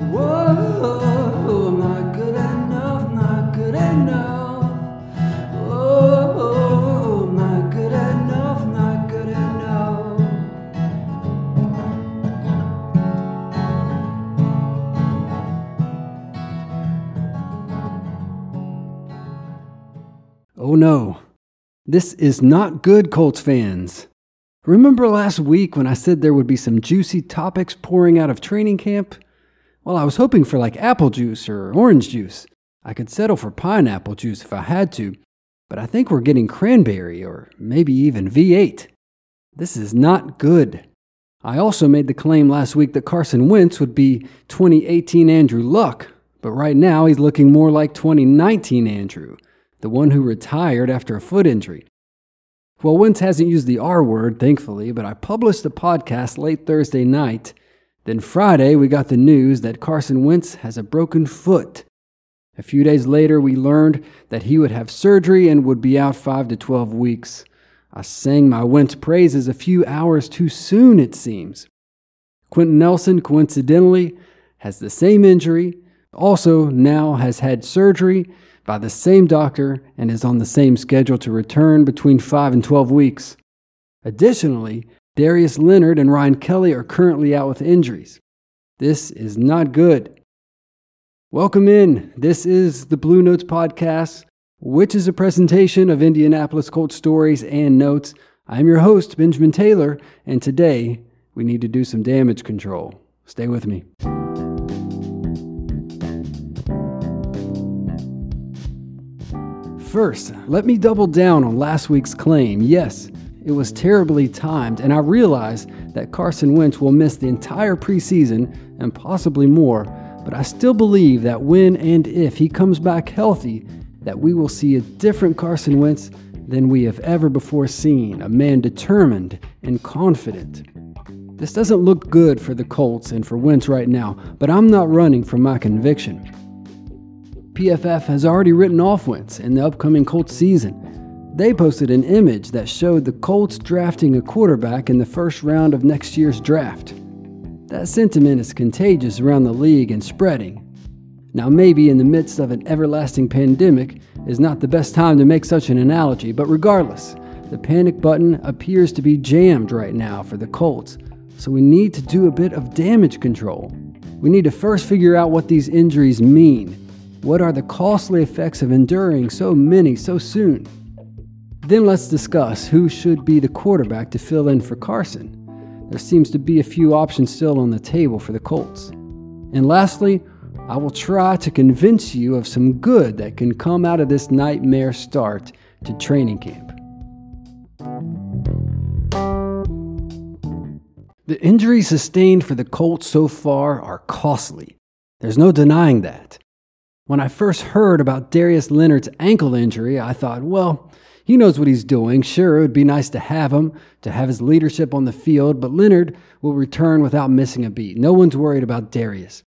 Not good enough, good enough. Oh, not good enough, good enough. Oh no, this is not good, Colts fans. Remember last week when I said there would be some juicy topics pouring out of training camp? Well, I was hoping for like apple juice or orange juice. I could settle for pineapple juice if I had to, but I think we're getting cranberry or maybe even V8. This is not good. I also made the claim last week that Carson Wentz would be 2018 Andrew Luck, but right now he's looking more like 2019 Andrew, the one who retired after a foot injury. Well, Wentz hasn't used the R word, thankfully, but I published a podcast late Thursday night. Then Friday, we got the news that Carson Wentz has a broken foot. A few days later, we learned that he would have surgery and would be out 5 to 12 weeks. I sang my Wentz praises a few hours too soon, it seems. Quenton Nelson, coincidentally, has the same injury, also now has had surgery by the same doctor and is on the same schedule to return between 5 and 12 weeks. Additionally, Darius Leonard and Ryan Kelly are currently out with injuries. This is not good. Welcome in. This is the Blue Notes Podcast, which is a presentation of Indianapolis Colts stories and notes. I'm your host, Benjamin Taylor, and today we need to do some damage control. Stay with me. First, let me double down on last week's claim. Yes, it was terribly timed, and I realize that Carson Wentz will miss the entire preseason and possibly more, but I still believe that when and if he comes back healthy, that we will see a different Carson Wentz than we have ever before seen, a man determined and confident. This doesn't look good for the Colts and for Wentz right now, but I'm not running from my conviction. PFF has already written off Wentz in the upcoming Colts season. They posted an image that showed the Colts drafting a quarterback in the first round of next year's draft. That sentiment is contagious around the league and spreading. Now, maybe in the midst of an everlasting pandemic is not the best time to make such an analogy, but regardless, the panic button appears to be jammed right now for the Colts, so we need to do a bit of damage control. We need to first figure out what these injuries mean what are the costly effects of enduring so many so soon? Then let's discuss who should be the quarterback to fill in for Carson. There seems to be a few options still on the table for the Colts. And lastly, I will try to convince you of some good that can come out of this nightmare start to training camp. The injuries sustained for the Colts so far are costly. There's no denying that. When I first heard about Darius Leonard's ankle injury, I thought, well, he knows what he's doing. Sure, it would be nice to have him, to have his leadership on the field, but Leonard will return without missing a beat. No one's worried about Darius.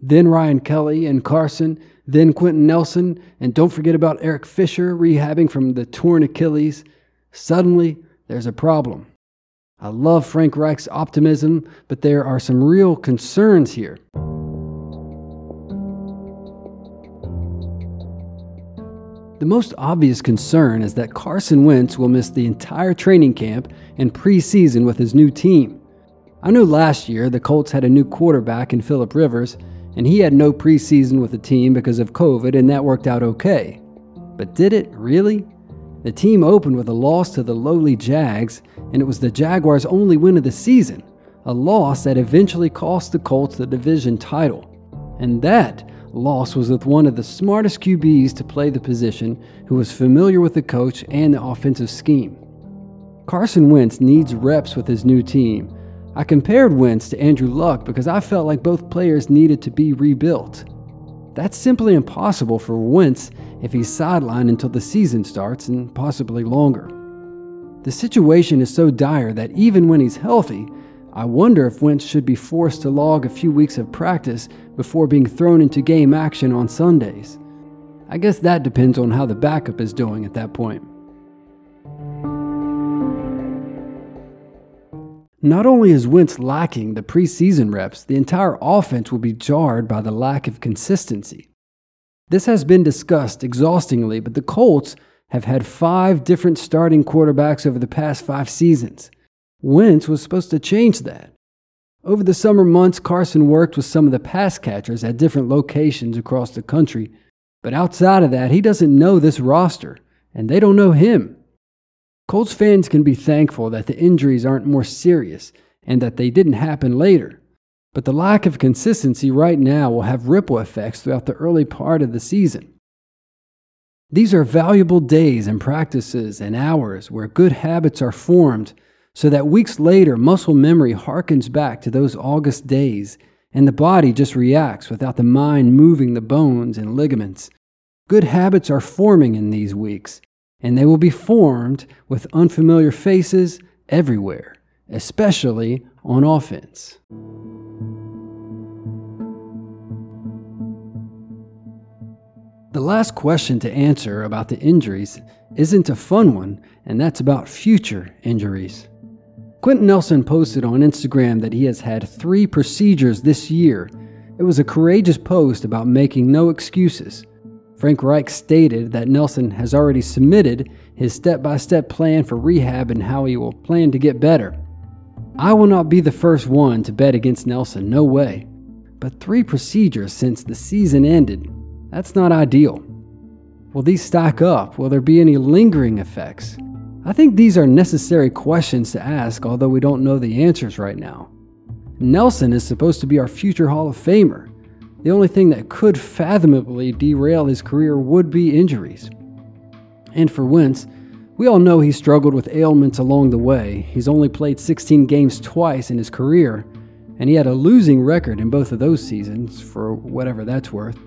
Then Ryan Kelly and Carson, then Quenton Nelson, and don't forget about Eric Fisher rehabbing from the torn Achilles. Suddenly, there's a problem. I love Frank Reich's optimism, but there are some real concerns here. The most obvious concern is that Carson Wentz will miss the entire training camp and preseason with his new team. I know last year the Colts had a new quarterback in Philip Rivers, and he had no preseason with the team because of COVID, and that worked out okay. But did it really? The team opened with a loss to the lowly Jags, and it was the Jaguars' only win of the season, a loss that eventually cost the Colts the division title. And that loss was with one of the smartest QBs to play the position who was familiar with the coach and the offensive scheme. Carson Wentz needs reps with his new team. I compared Wentz to Andrew Luck because I felt like both players needed to be rebuilt. That's simply impossible for Wentz if he's sidelined until the season starts and possibly longer. The situation is so dire that even when he's healthy, I wonder if Wentz should be forced to log a few weeks of practice before being thrown into game action on Sundays. I guess that depends on how the backup is doing at that point. Not only is Wentz lacking the preseason reps, the entire offense will be jarred by the lack of consistency. This has been discussed exhaustingly, but the Colts have had five different starting quarterbacks over the past five seasons. Wentz was supposed to change that. Over the summer months, Carson worked with some of the pass catchers at different locations across the country, but outside of that, he doesn't know this roster, and they don't know him. Colts fans can be thankful that the injuries aren't more serious and that they didn't happen later. But the lack of consistency right now will have ripple effects throughout the early part of the season. These are valuable days and practices and hours where good habits are formed so that weeks later muscle memory harkens back to those August days and the body just reacts without the mind moving the bones and ligaments. Good habits are forming in these weeks, and they will be formed with unfamiliar faces everywhere, especially on offense. The last question to answer about the injuries isn't a fun one, and that's about future injuries. Quenton Nelson posted on Instagram that he has had three procedures this year. It was a courageous post about making no excuses. Frank Reich stated that Nelson has already submitted his step by step plan for rehab and how he will plan to get better. I will not be the first one to bet against Nelson, no way. But three procedures since the season ended, that's not ideal. Will these stack up? Will there be any lingering effects? I think these are necessary questions to ask, although we don't know the answers right now. Nelson is supposed to be our future Hall of Famer. The only thing that could fathomably derail his career would be injuries. And for Wentz, we all know he struggled with ailments along the way. He's only played 16 games twice in his career, and he had a losing record in both of those seasons, for whatever that's worth.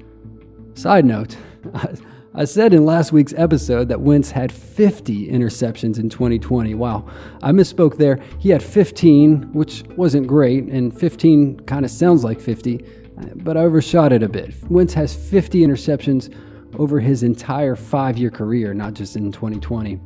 Side note, I said in last week's episode that Wentz had 50 interceptions in 2020. Wow, I misspoke there. He had 15, which wasn't great, and 15 kind of sounds like 50 but I overshot it a bit. Wentz has 50 interceptions over his entire five year career, not just in 2020.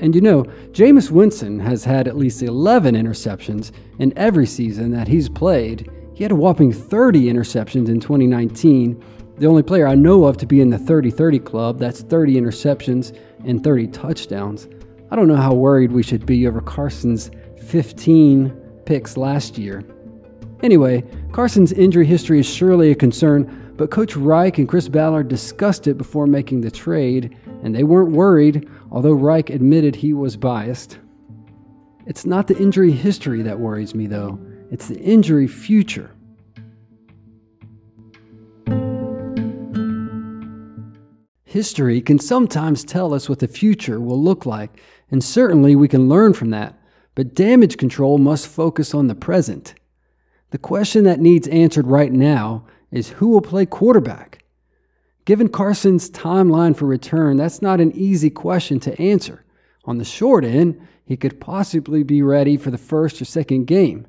And you know, Jameis Winston has had at least 11 interceptions in every season that he's played. He had a whopping 30 interceptions in 2019. The only player I know of to be in the 30 30 club, that's 30 interceptions and 30 touchdowns. I don't know how worried we should be over Carson's 15 picks last year. Anyway, Carson's injury history is surely a concern, but Coach Reich and Chris Ballard discussed it before making the trade, and they weren't worried, although Reich admitted he was biased. It's not the injury history that worries me, though, it's the injury future. History can sometimes tell us what the future will look like, and certainly we can learn from that, but damage control must focus on the present. The question that needs answered right now is who will play quarterback? Given Carson's timeline for return, that's not an easy question to answer. On the short end, he could possibly be ready for the first or second game.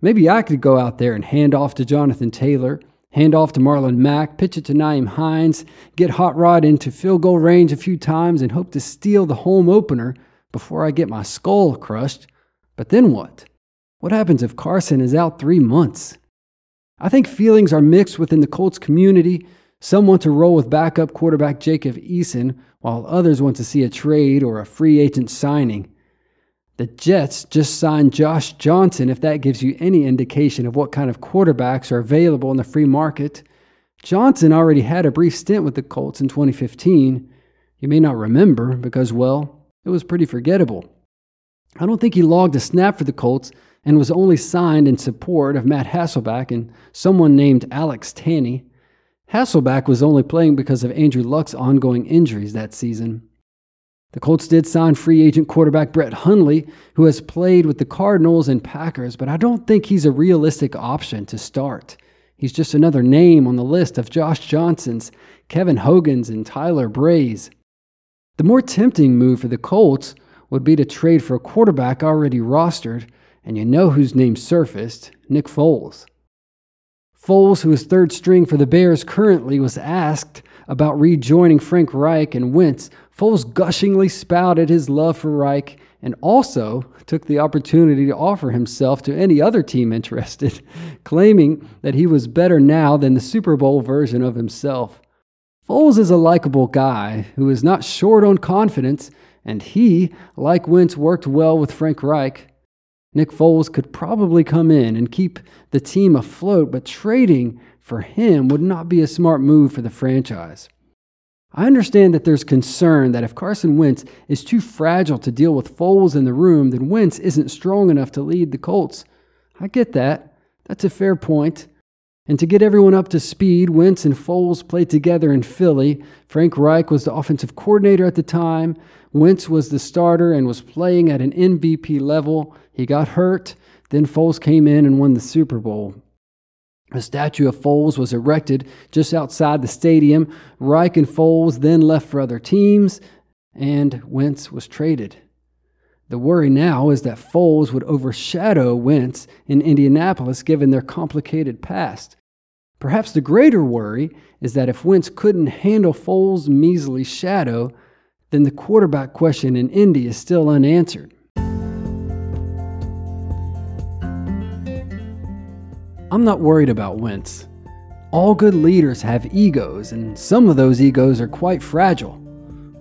Maybe I could go out there and hand off to Jonathan Taylor, hand off to Marlon Mack, pitch it to Nyheim Hines, get Hot Rod into field goal range a few times, and hope to steal the home opener before I get my skull crushed. But then what? What happens if Carson is out three months? I think feelings are mixed within the Colts community. Some want to roll with backup quarterback Jacob Eason, while others want to see a trade or a free agent signing. The Jets just signed Josh Johnson, if that gives you any indication of what kind of quarterbacks are available in the free market. Johnson already had a brief stint with the Colts in 2015. You may not remember because, well, it was pretty forgettable. I don't think he logged a snap for the Colts and was only signed in support of Matt Hasselbeck and someone named Alex Tanney. Hasselbeck was only playing because of Andrew Luck's ongoing injuries that season. The Colts did sign free agent quarterback Brett Hundley, who has played with the Cardinals and Packers, but I don't think he's a realistic option to start. He's just another name on the list of Josh Johnsons, Kevin Hogan's, and Tyler Bray's. The more tempting move for the Colts would be to trade for a quarterback already rostered and you know whose name surfaced Nick Foles. Foles, who is third string for the Bears currently, was asked about rejoining Frank Reich and Wentz. Foles gushingly spouted his love for Reich and also took the opportunity to offer himself to any other team interested, claiming that he was better now than the Super Bowl version of himself. Foles is a likable guy who is not short on confidence, and he, like Wentz, worked well with Frank Reich. Nick Foles could probably come in and keep the team afloat, but trading for him would not be a smart move for the franchise. I understand that there's concern that if Carson Wentz is too fragile to deal with Foles in the room, then Wentz isn't strong enough to lead the Colts. I get that. That's a fair point. And to get everyone up to speed, Wentz and Foles played together in Philly. Frank Reich was the offensive coordinator at the time. Wentz was the starter and was playing at an MVP level. He got hurt. Then Foles came in and won the Super Bowl. A statue of Foles was erected just outside the stadium. Reich and Foles then left for other teams, and Wentz was traded. The worry now is that Foles would overshadow Wentz in Indianapolis given their complicated past. Perhaps the greater worry is that if Wentz couldn't handle Foles' measly shadow, then the quarterback question in Indy is still unanswered. I'm not worried about Wentz. All good leaders have egos, and some of those egos are quite fragile.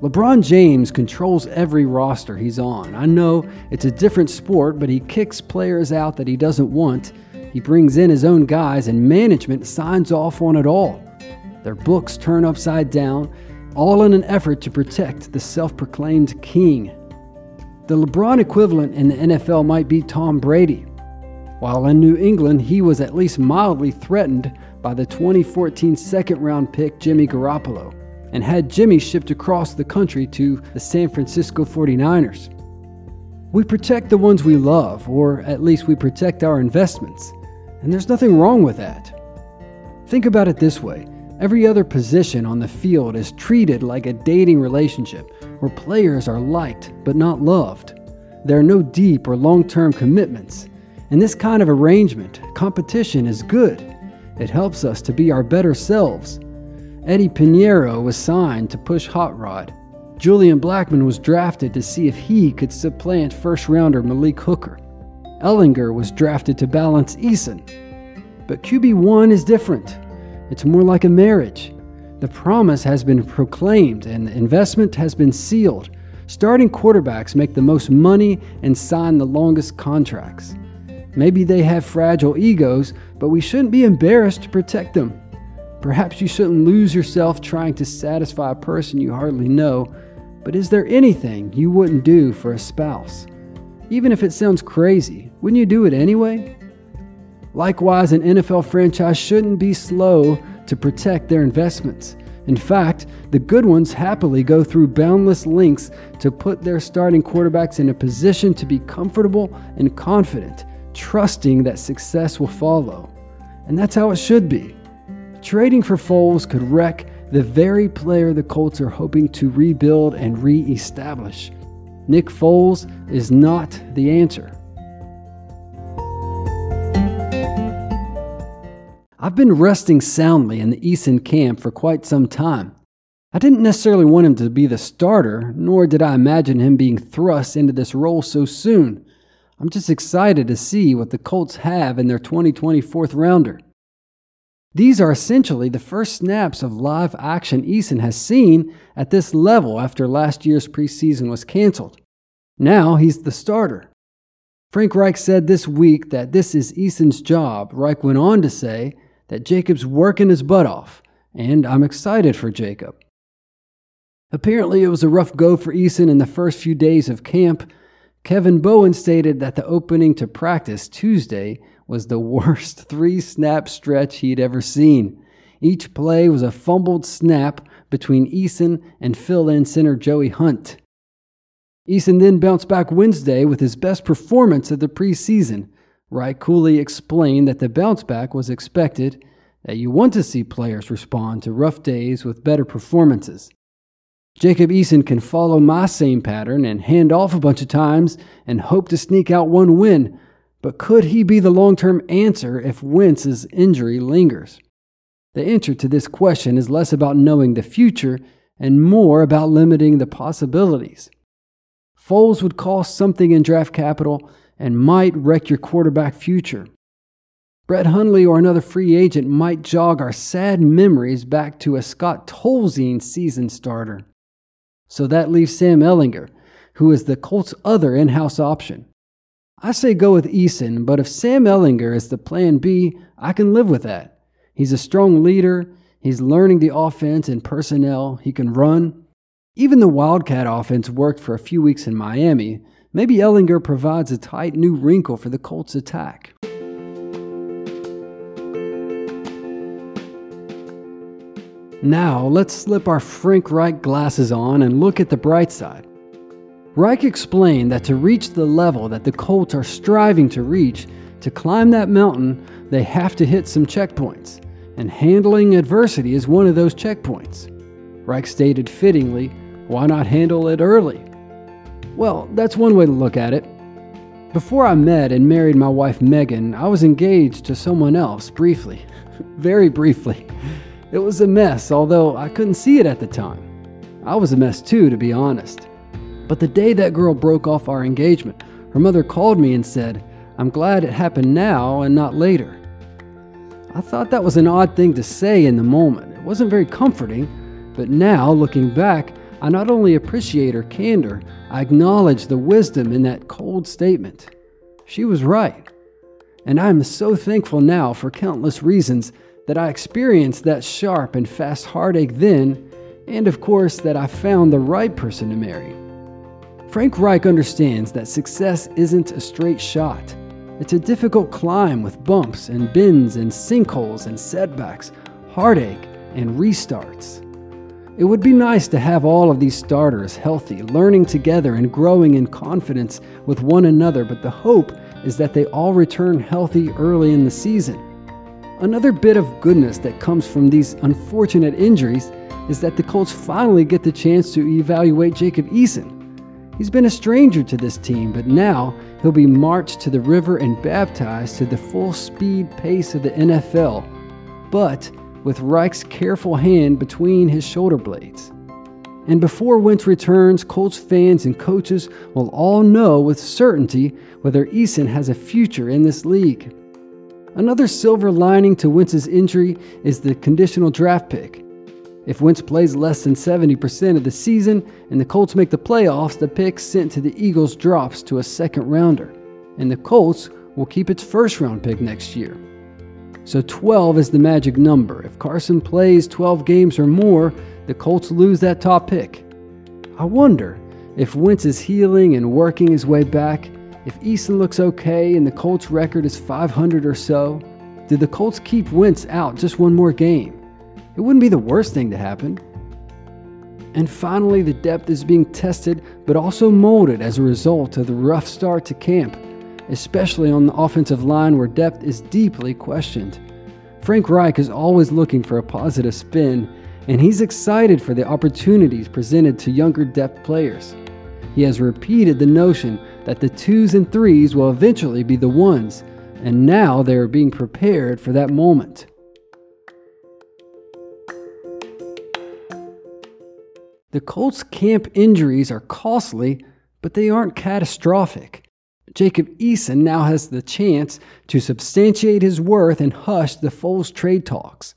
LeBron James controls every roster he's on. I know it's a different sport, but he kicks players out that he doesn't want. He brings in his own guys, and management signs off on it all. Their books turn upside down, all in an effort to protect the self proclaimed king. The LeBron equivalent in the NFL might be Tom Brady. While in New England, he was at least mildly threatened by the 2014 second round pick Jimmy Garoppolo and had Jimmy shipped across the country to the San Francisco 49ers. We protect the ones we love, or at least we protect our investments, and there's nothing wrong with that. Think about it this way every other position on the field is treated like a dating relationship where players are liked but not loved. There are no deep or long term commitments. In this kind of arrangement, competition is good. It helps us to be our better selves. Eddie Piñeiro was signed to push Hot Rod. Julian Blackmon was drafted to see if he could supplant first rounder Malik Hooker. Ehlinger was drafted to balance Eason. But QB1 is different. It's more like a marriage. The promise has been proclaimed and the investment has been sealed. Starting quarterbacks make the most money and sign the longest contracts. Maybe they have fragile egos, but we shouldn't be embarrassed to protect them. Perhaps you shouldn't lose yourself trying to satisfy a person you hardly know, but is there anything you wouldn't do for a spouse? Even if it sounds crazy, wouldn't you do it anyway? Likewise, an NFL franchise shouldn't be slow to protect their investments. In fact, the good ones happily go through boundless lengths to put their starting quarterbacks in a position to be comfortable and confident trusting that success will follow. And that's how it should be. Trading for Foles could wreck the very player the Colts are hoping to rebuild and re establish. Nick Foles is not the answer. I've been resting soundly in the Eason camp for quite some time. I didn't necessarily want him to be the starter, nor did I imagine him being thrust into this role so soon. I'm just excited to see what the Colts have in their 2020 fourth rounder. These are essentially the first snaps of live action Eason has seen at this level after last year's preseason was canceled. Now he's the starter. Frank Reich said this week that this is Eason's job. Reich went on to say that Jacob's working his butt off, and I'm excited for Jacob. Apparently, it was a rough go for Eason in the first few days of camp, Kevin Bowen stated that the opening to practice Tuesday was the worst three snap stretch he'd ever seen. Each play was a fumbled snap between Eason and fill in center Joey Hunt. Eason then bounced back Wednesday with his best performance of the preseason. Reich coolly explained that the bounce back was expected, that you want to see players respond to rough days with better performances. Jacob Eason can follow my same pattern and hand off a bunch of times and hope to sneak out one win, but could he be the long term answer if Wentz's injury lingers? The answer to this question is less about knowing the future and more about limiting the possibilities. Foles would cost something in draft capital and might wreck your quarterback future. Brett Hundley or another free agent might jog our sad memories back to a Scott Tolzien season starter. So that leaves Sam Ehlinger, who is the Colts' other in house option. I say go with Eason, but if Sam Ehlinger is the plan B, I can live with that. He's a strong leader, he's learning the offense and personnel, he can run. Even the Wildcat offense worked for a few weeks in Miami. Maybe Ehlinger provides a tight new wrinkle for the Colts' attack. Now, let's slip our Frank Reich glasses on and look at the bright side. Reich explained that to reach the level that the Colts are striving to reach, to climb that mountain, they have to hit some checkpoints, and handling adversity is one of those checkpoints. Reich stated fittingly, why not handle it early? Well, that's one way to look at it. Before I met and married my wife Megan, I was engaged to someone else briefly. Very briefly. It was a mess, although I couldn't see it at the time. I was a mess too, to be honest. But the day that girl broke off our engagement, her mother called me and said, I'm glad it happened now and not later. I thought that was an odd thing to say in the moment. It wasn't very comforting, but now, looking back, I not only appreciate her candor, I acknowledge the wisdom in that cold statement. She was right. And I am so thankful now for countless reasons that I experienced that sharp and fast heartache then, and of course, that I found the right person to marry. Frank Reich understands that success isn't a straight shot. It's a difficult climb with bumps and bends and sinkholes and setbacks, heartache and restarts. It would be nice to have all of these starters healthy, learning together and growing in confidence with one another, but the hope is that they all return healthy early in the season. Another bit of goodness that comes from these unfortunate injuries is that the Colts finally get the chance to evaluate Jacob Eason. He's been a stranger to this team, but now he'll be marched to the river and baptized to the full speed pace of the NFL, but with Reich's careful hand between his shoulder blades. And before Wentz returns, Colts fans and coaches will all know with certainty whether Eason has a future in this league. Another silver lining to Wentz's injury is the conditional draft pick. If Wentz plays less than 70% of the season and the Colts make the playoffs, the pick sent to the Eagles drops to a second rounder, and the Colts will keep its first round pick next year. So 12 is the magic number. If Carson plays 12 games or more, the Colts lose that top pick. I wonder if Wentz is healing and working his way back if Eason looks okay and the Colts record is 500 or so, did the Colts keep Wentz out just one more game? It wouldn't be the worst thing to happen. And finally, the depth is being tested but also molded as a result of the rough start to camp, especially on the offensive line where depth is deeply questioned. Frank Reich is always looking for a positive spin, and he's excited for the opportunities presented to younger depth players. He has repeated the notion that the twos and threes will eventually be the ones, and now they are being prepared for that moment. The Colts' camp injuries are costly, but they aren't catastrophic. Jacob Eason now has the chance to substantiate his worth and hush the Foles trade talks.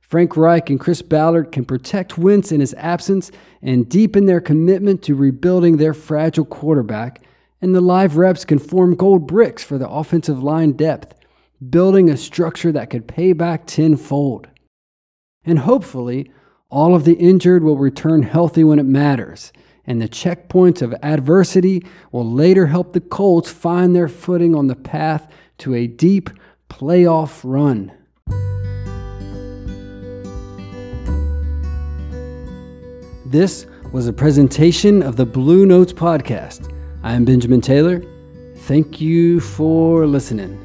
Frank Reich and Chris Ballard can protect Wentz in his absence and deepen their commitment to rebuilding their fragile quarterback and the live reps can form gold bricks for the offensive line depth, building a structure that could pay back tenfold. And hopefully, all of the injured will return healthy when it matters, and the checkpoints of adversity will later help the Colts find their footing on the path to a deep playoff run. This was a presentation of the Blue Notes Podcast. I am Benjamin Taylor. Thank you for listening.